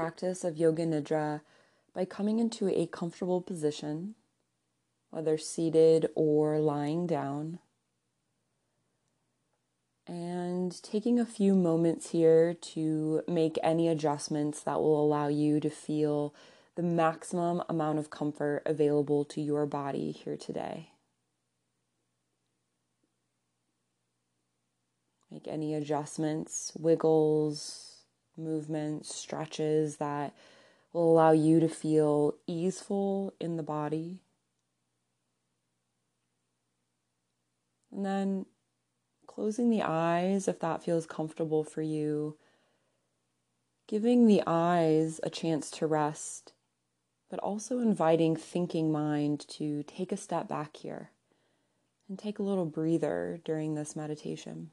practice of Yoga Nidra by coming into a comfortable position, whether seated or lying down. And taking a few moments here to make any adjustments that will allow you to feel the maximum amount of comfort available to your body here today. Make any adjustments, wiggles, movements, stretches that will allow you to feel easeful in the body. And then closing the eyes if that feels comfortable for you. Giving the eyes a chance to rest, but also inviting thinking mind to take a step back here and take a little breather during this meditation.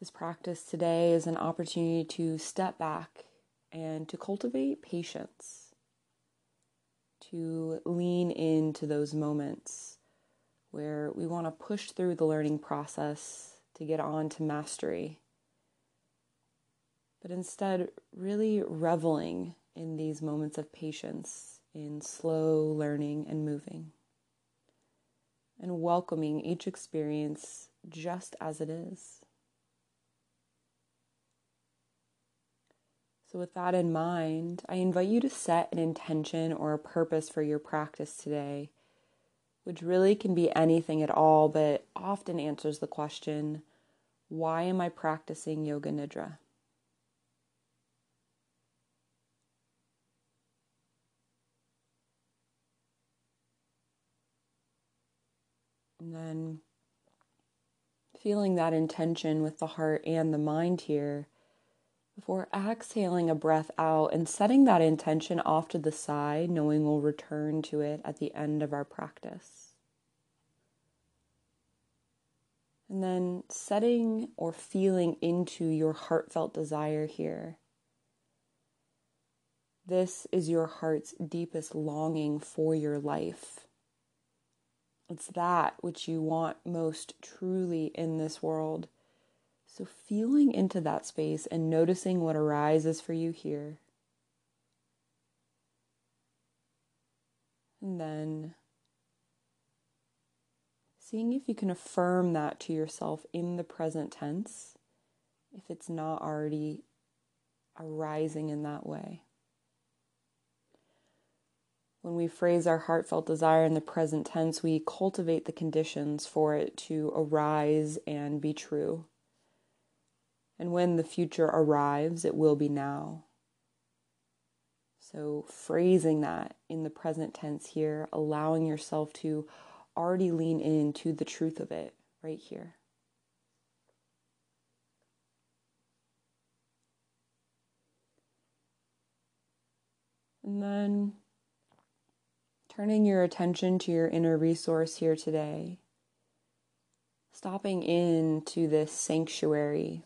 This practice today is an opportunity to step back and to cultivate patience, to lean into those moments where we want to push through the learning process to get on to mastery, but instead, really reveling in these moments of patience, in slow learning and moving, and welcoming each experience just as it is. So, with that in mind, I invite you to set an intention or a purpose for your practice today, which really can be anything at all, but often answers the question why am I practicing Yoga Nidra? And then feeling that intention with the heart and the mind here before exhaling a breath out and setting that intention off to the side, knowing we'll return to it at the end of our practice. And then setting or feeling into your heartfelt desire here. This is your heart's deepest longing for your life. It's that which you want most truly in this world. So, feeling into that space and noticing what arises for you here. And then seeing if you can affirm that to yourself in the present tense, if it's not already arising in that way. When we phrase our heartfelt desire in the present tense, we cultivate the conditions for it to arise and be true. And when the future arrives, it will be now. So, phrasing that in the present tense here, allowing yourself to already lean into the truth of it right here. And then turning your attention to your inner resource here today, stopping into this sanctuary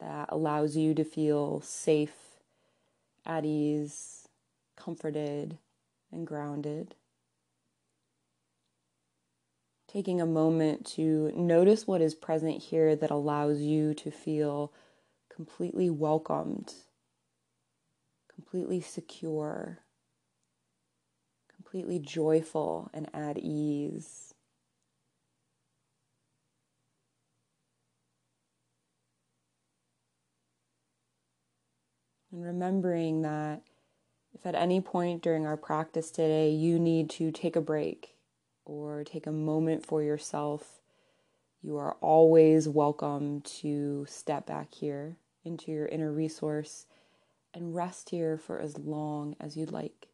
that allows you to feel safe, at ease, comforted, and grounded. Taking a moment to notice what is present here that allows you to feel completely welcomed, completely secure, completely joyful and at ease. And remembering that if at any point during our practice today you need to take a break or take a moment for yourself, you are always welcome to step back here into your inner resource and rest here for as long as you'd like.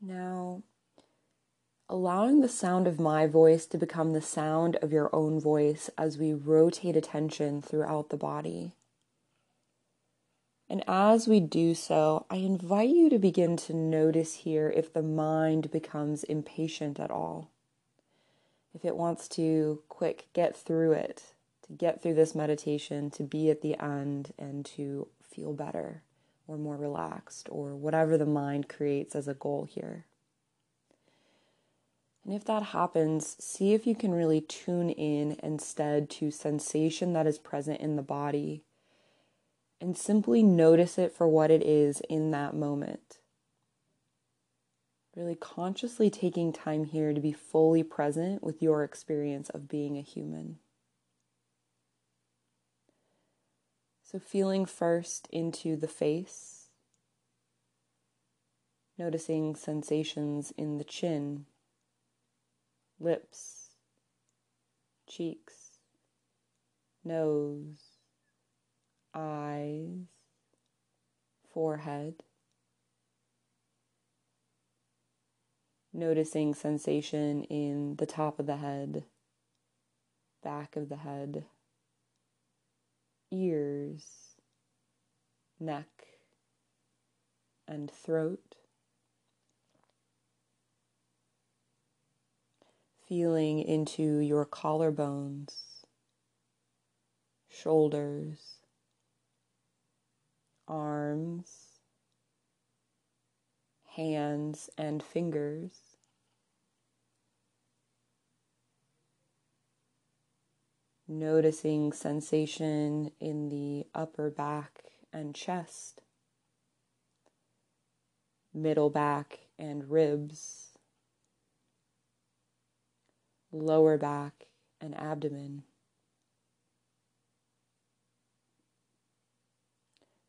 Now, allowing the sound of my voice to become the sound of your own voice as we rotate attention throughout the body. And as we do so, I invite you to begin to notice here if the mind becomes impatient at all. If it wants to quick get through it, to get through this meditation, to be at the end and to feel better or more relaxed or whatever the mind creates as a goal here. And if that happens, see if you can really tune in instead to sensation that is present in the body and simply notice it for what it is in that moment. Really consciously taking time here to be fully present with your experience of being a human. So, feeling first into the face, noticing sensations in the chin, lips, cheeks, nose, eyes, forehead. Noticing sensation in the top of the head, back of the head ears, neck, and throat. Feeling into your collarbones, shoulders, arms, hands, and fingers. noticing sensation in the upper back and chest, middle back and ribs, lower back and abdomen.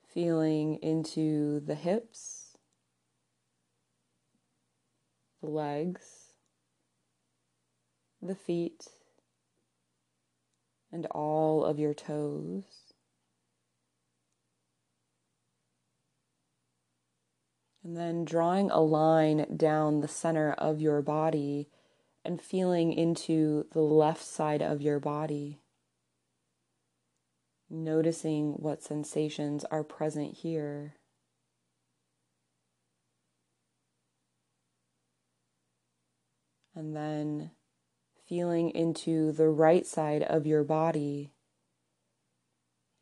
Feeling into the hips, the legs, the feet and all of your toes. And then drawing a line down the center of your body and feeling into the left side of your body. Noticing what sensations are present here. And then feeling into the right side of your body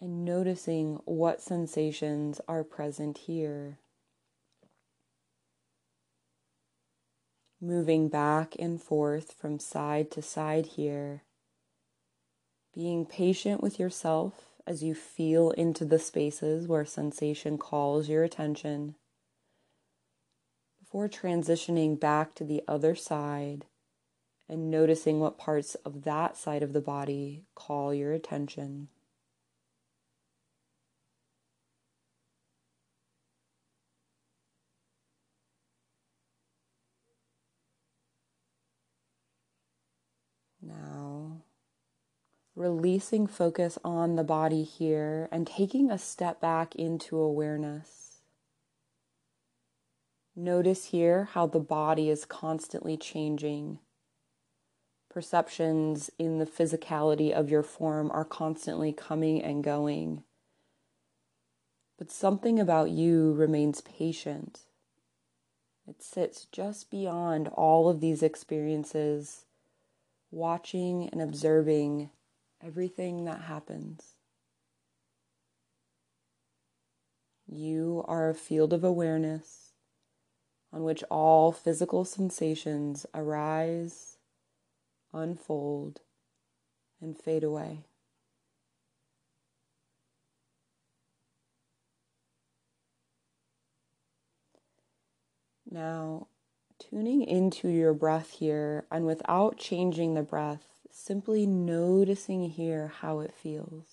and noticing what sensations are present here. Moving back and forth from side to side here. Being patient with yourself as you feel into the spaces where sensation calls your attention. Before transitioning back to the other side and noticing what parts of that side of the body call your attention. Now, releasing focus on the body here and taking a step back into awareness. Notice here how the body is constantly changing perceptions in the physicality of your form are constantly coming and going. But something about you remains patient. It sits just beyond all of these experiences, watching and observing everything that happens. You are a field of awareness on which all physical sensations arise unfold, and fade away. Now, tuning into your breath here, and without changing the breath, simply noticing here how it feels.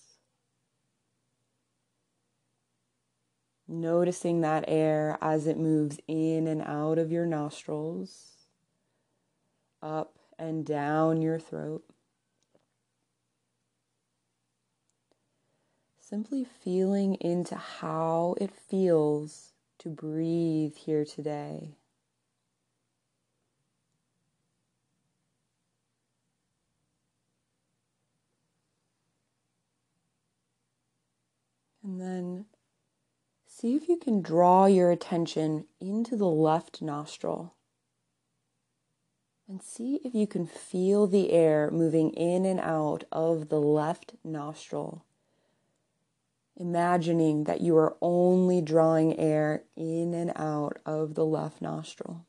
Noticing that air as it moves in and out of your nostrils, up and down your throat. Simply feeling into how it feels to breathe here today. And then see if you can draw your attention into the left nostril and see if you can feel the air moving in and out of the left nostril. Imagining that you are only drawing air in and out of the left nostril.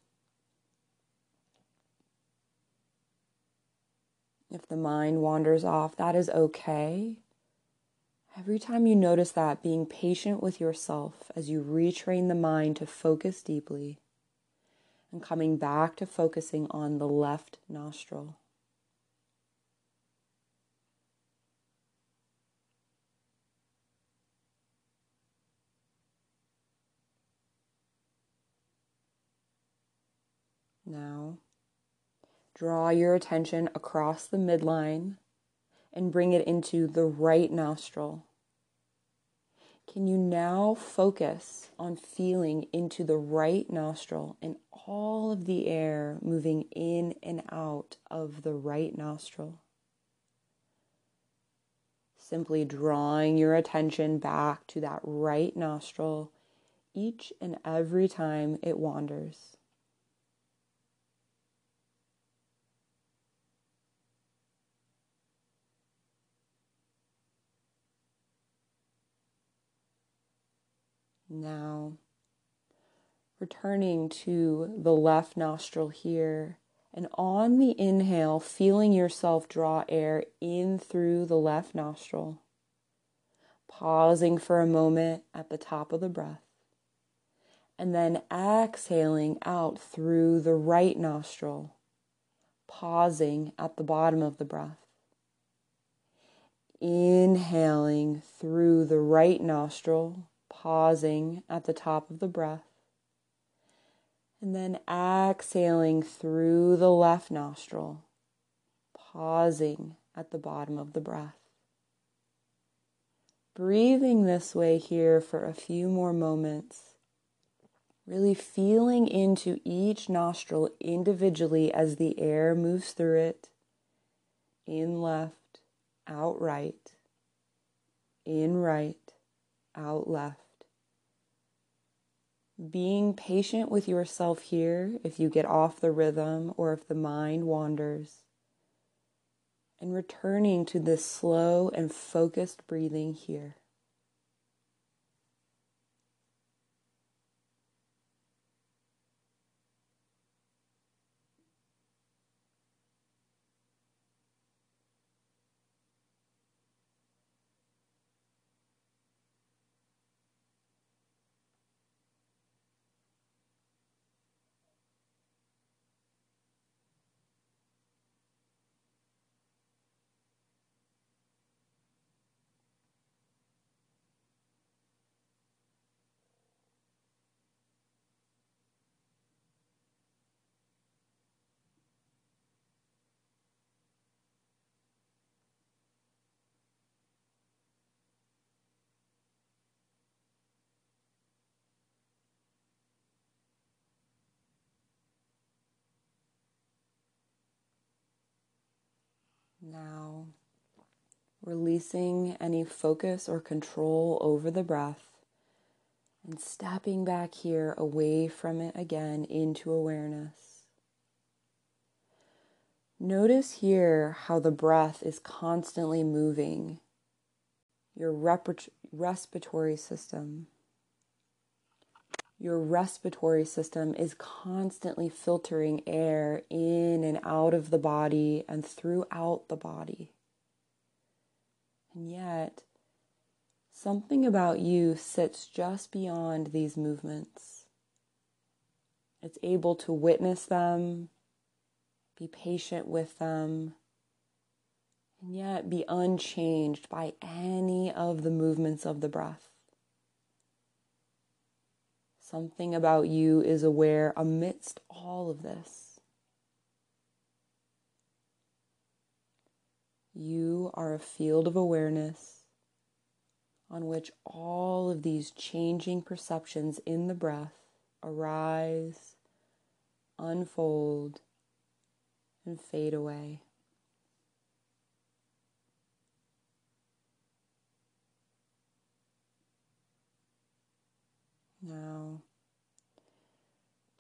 If the mind wanders off, that is okay. Every time you notice that, being patient with yourself as you retrain the mind to focus deeply and coming back to focusing on the left nostril. Now, draw your attention across the midline and bring it into the right nostril. Can you now focus on feeling into the right nostril and all of the air moving in and out of the right nostril? Simply drawing your attention back to that right nostril each and every time it wanders. Now, returning to the left nostril here. And on the inhale, feeling yourself draw air in through the left nostril. Pausing for a moment at the top of the breath. And then exhaling out through the right nostril. Pausing at the bottom of the breath. Inhaling through the right nostril pausing at the top of the breath. And then exhaling through the left nostril, pausing at the bottom of the breath. Breathing this way here for a few more moments. Really feeling into each nostril individually as the air moves through it. In left, out right. In right, out left being patient with yourself here if you get off the rhythm or if the mind wanders, and returning to this slow and focused breathing here. Now, releasing any focus or control over the breath and stepping back here away from it again into awareness. Notice here how the breath is constantly moving your respiratory system your respiratory system is constantly filtering air in and out of the body and throughout the body. And yet, something about you sits just beyond these movements. It's able to witness them, be patient with them, and yet be unchanged by any of the movements of the breath. Something about you is aware amidst all of this. You are a field of awareness on which all of these changing perceptions in the breath arise, unfold, and fade away. Now,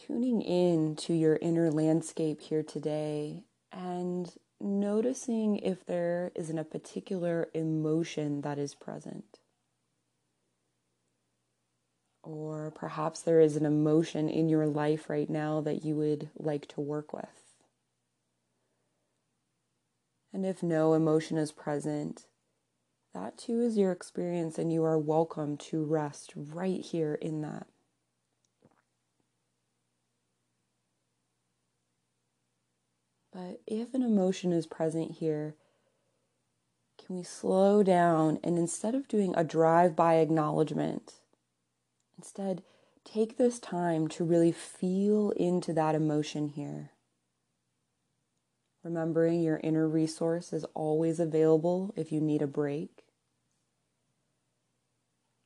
tuning in to your inner landscape here today and noticing if there isn't a particular emotion that is present. Or perhaps there is an emotion in your life right now that you would like to work with. And if no emotion is present, that too is your experience, and you are welcome to rest right here in that. But if an emotion is present here, can we slow down and instead of doing a drive by acknowledgement, instead take this time to really feel into that emotion here? Remembering your inner resource is always available if you need a break.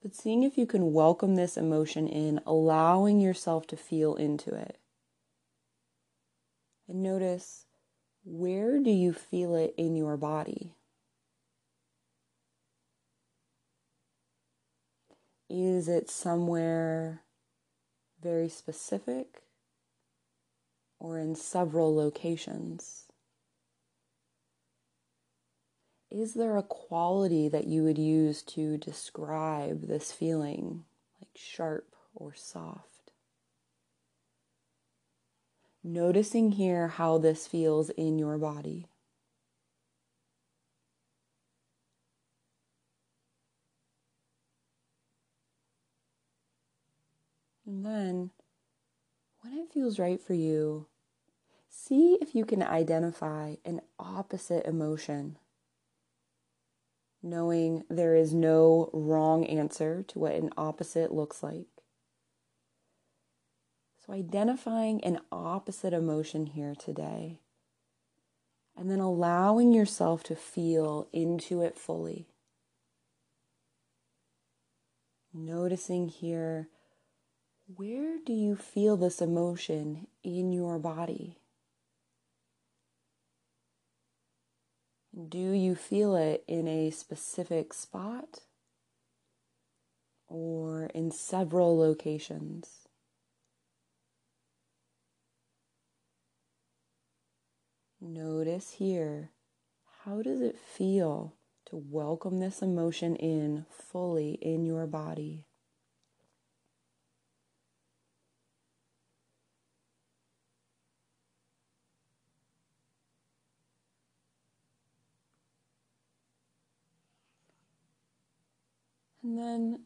But seeing if you can welcome this emotion in, allowing yourself to feel into it. And notice where do you feel it in your body? Is it somewhere very specific or in several locations? Is there a quality that you would use to describe this feeling, like sharp or soft? Noticing here how this feels in your body. And then, when it feels right for you, see if you can identify an opposite emotion. Knowing there is no wrong answer to what an opposite looks like. So, identifying an opposite emotion here today, and then allowing yourself to feel into it fully. Noticing here where do you feel this emotion in your body? Do you feel it in a specific spot or in several locations? Notice here how does it feel to welcome this emotion in fully in your body? And then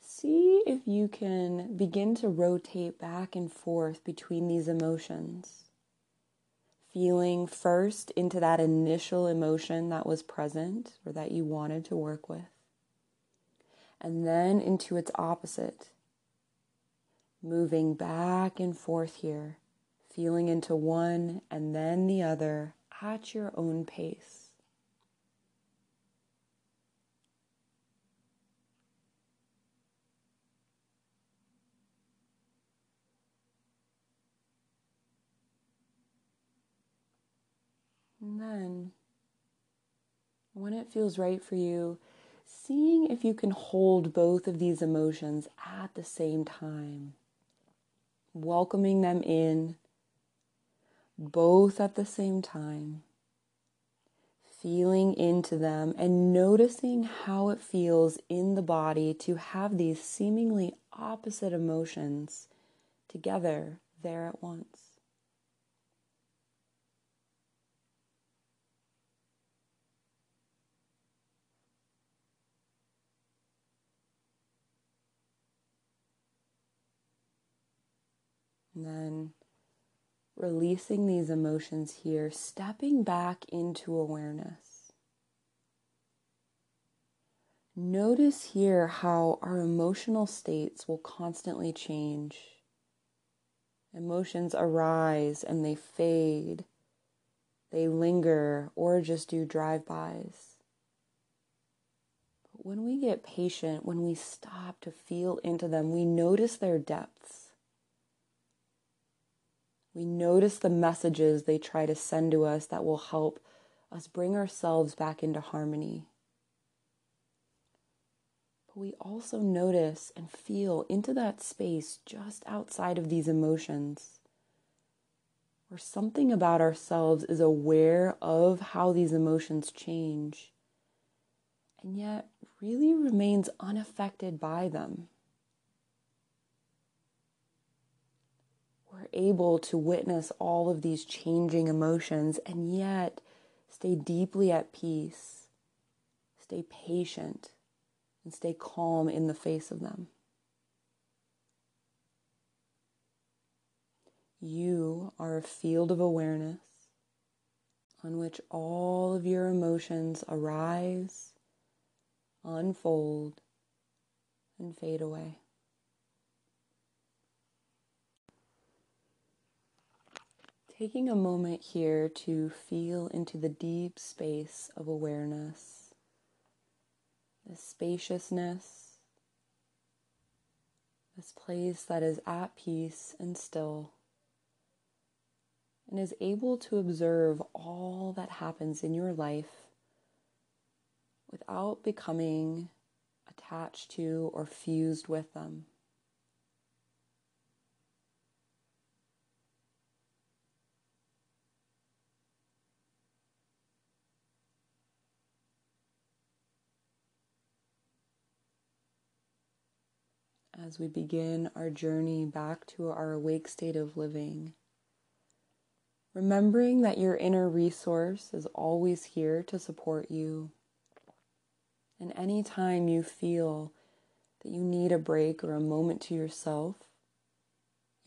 see if you can begin to rotate back and forth between these emotions. Feeling first into that initial emotion that was present or that you wanted to work with, and then into its opposite. Moving back and forth here, feeling into one and then the other at your own pace. And then, when it feels right for you, seeing if you can hold both of these emotions at the same time, welcoming them in both at the same time, feeling into them and noticing how it feels in the body to have these seemingly opposite emotions together there at once. And then releasing these emotions here, stepping back into awareness. Notice here how our emotional states will constantly change. Emotions arise and they fade, they linger, or just do drive bys. But when we get patient, when we stop to feel into them, we notice their depths. We notice the messages they try to send to us that will help us bring ourselves back into harmony. But we also notice and feel into that space just outside of these emotions, where something about ourselves is aware of how these emotions change, and yet really remains unaffected by them. Able to witness all of these changing emotions and yet Stay deeply at peace. Stay patient and stay calm in the face of them. You are a field of awareness on which all of your emotions arise, unfold, and fade away. Taking a moment here to feel into the deep space of awareness, the spaciousness, this place that is at peace and still and is able to observe all that happens in your life without becoming attached to or fused with them. As we begin our journey back to our awake state of living, Remembering that your inner resource is always here to support you. And anytime you feel that you need a break or a moment to yourself,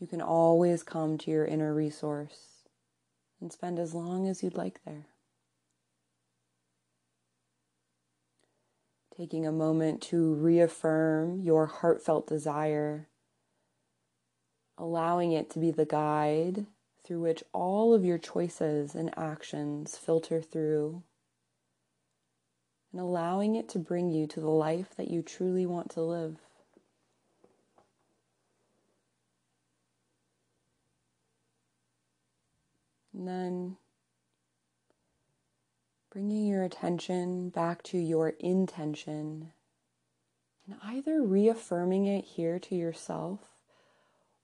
you can always come to your inner resource and spend as long as you'd like there. Taking a moment to reaffirm your heartfelt desire, allowing it to be the guide through which all of your choices and actions filter through, and allowing it to bring you to the life that you truly want to live. And then bringing your attention back to your intention and either reaffirming it here to yourself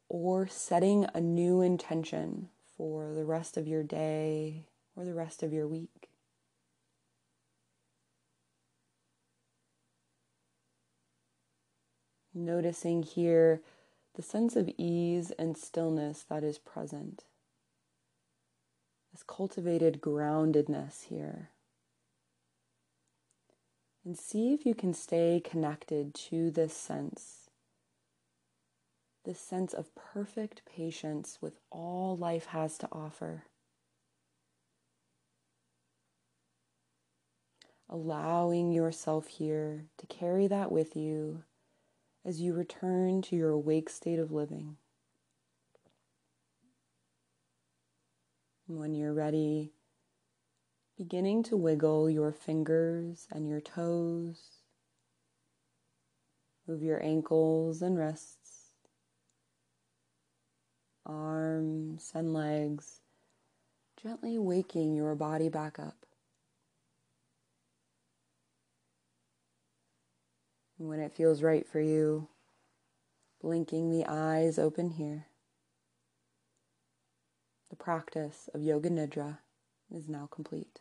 or setting a new intention for the rest of your day or the rest of your week. Noticing here the sense of ease and stillness that is present. This cultivated groundedness here. And see if you can stay connected to this sense this sense of perfect patience with all life has to offer. Allowing yourself here to carry that with you as you return to your awake state of living. When you're ready, beginning to wiggle your fingers and your toes, move your ankles and wrists arms and legs, gently waking your body back up. When it feels right for you, blinking the eyes open here. The practice of Yoga Nidra is now complete.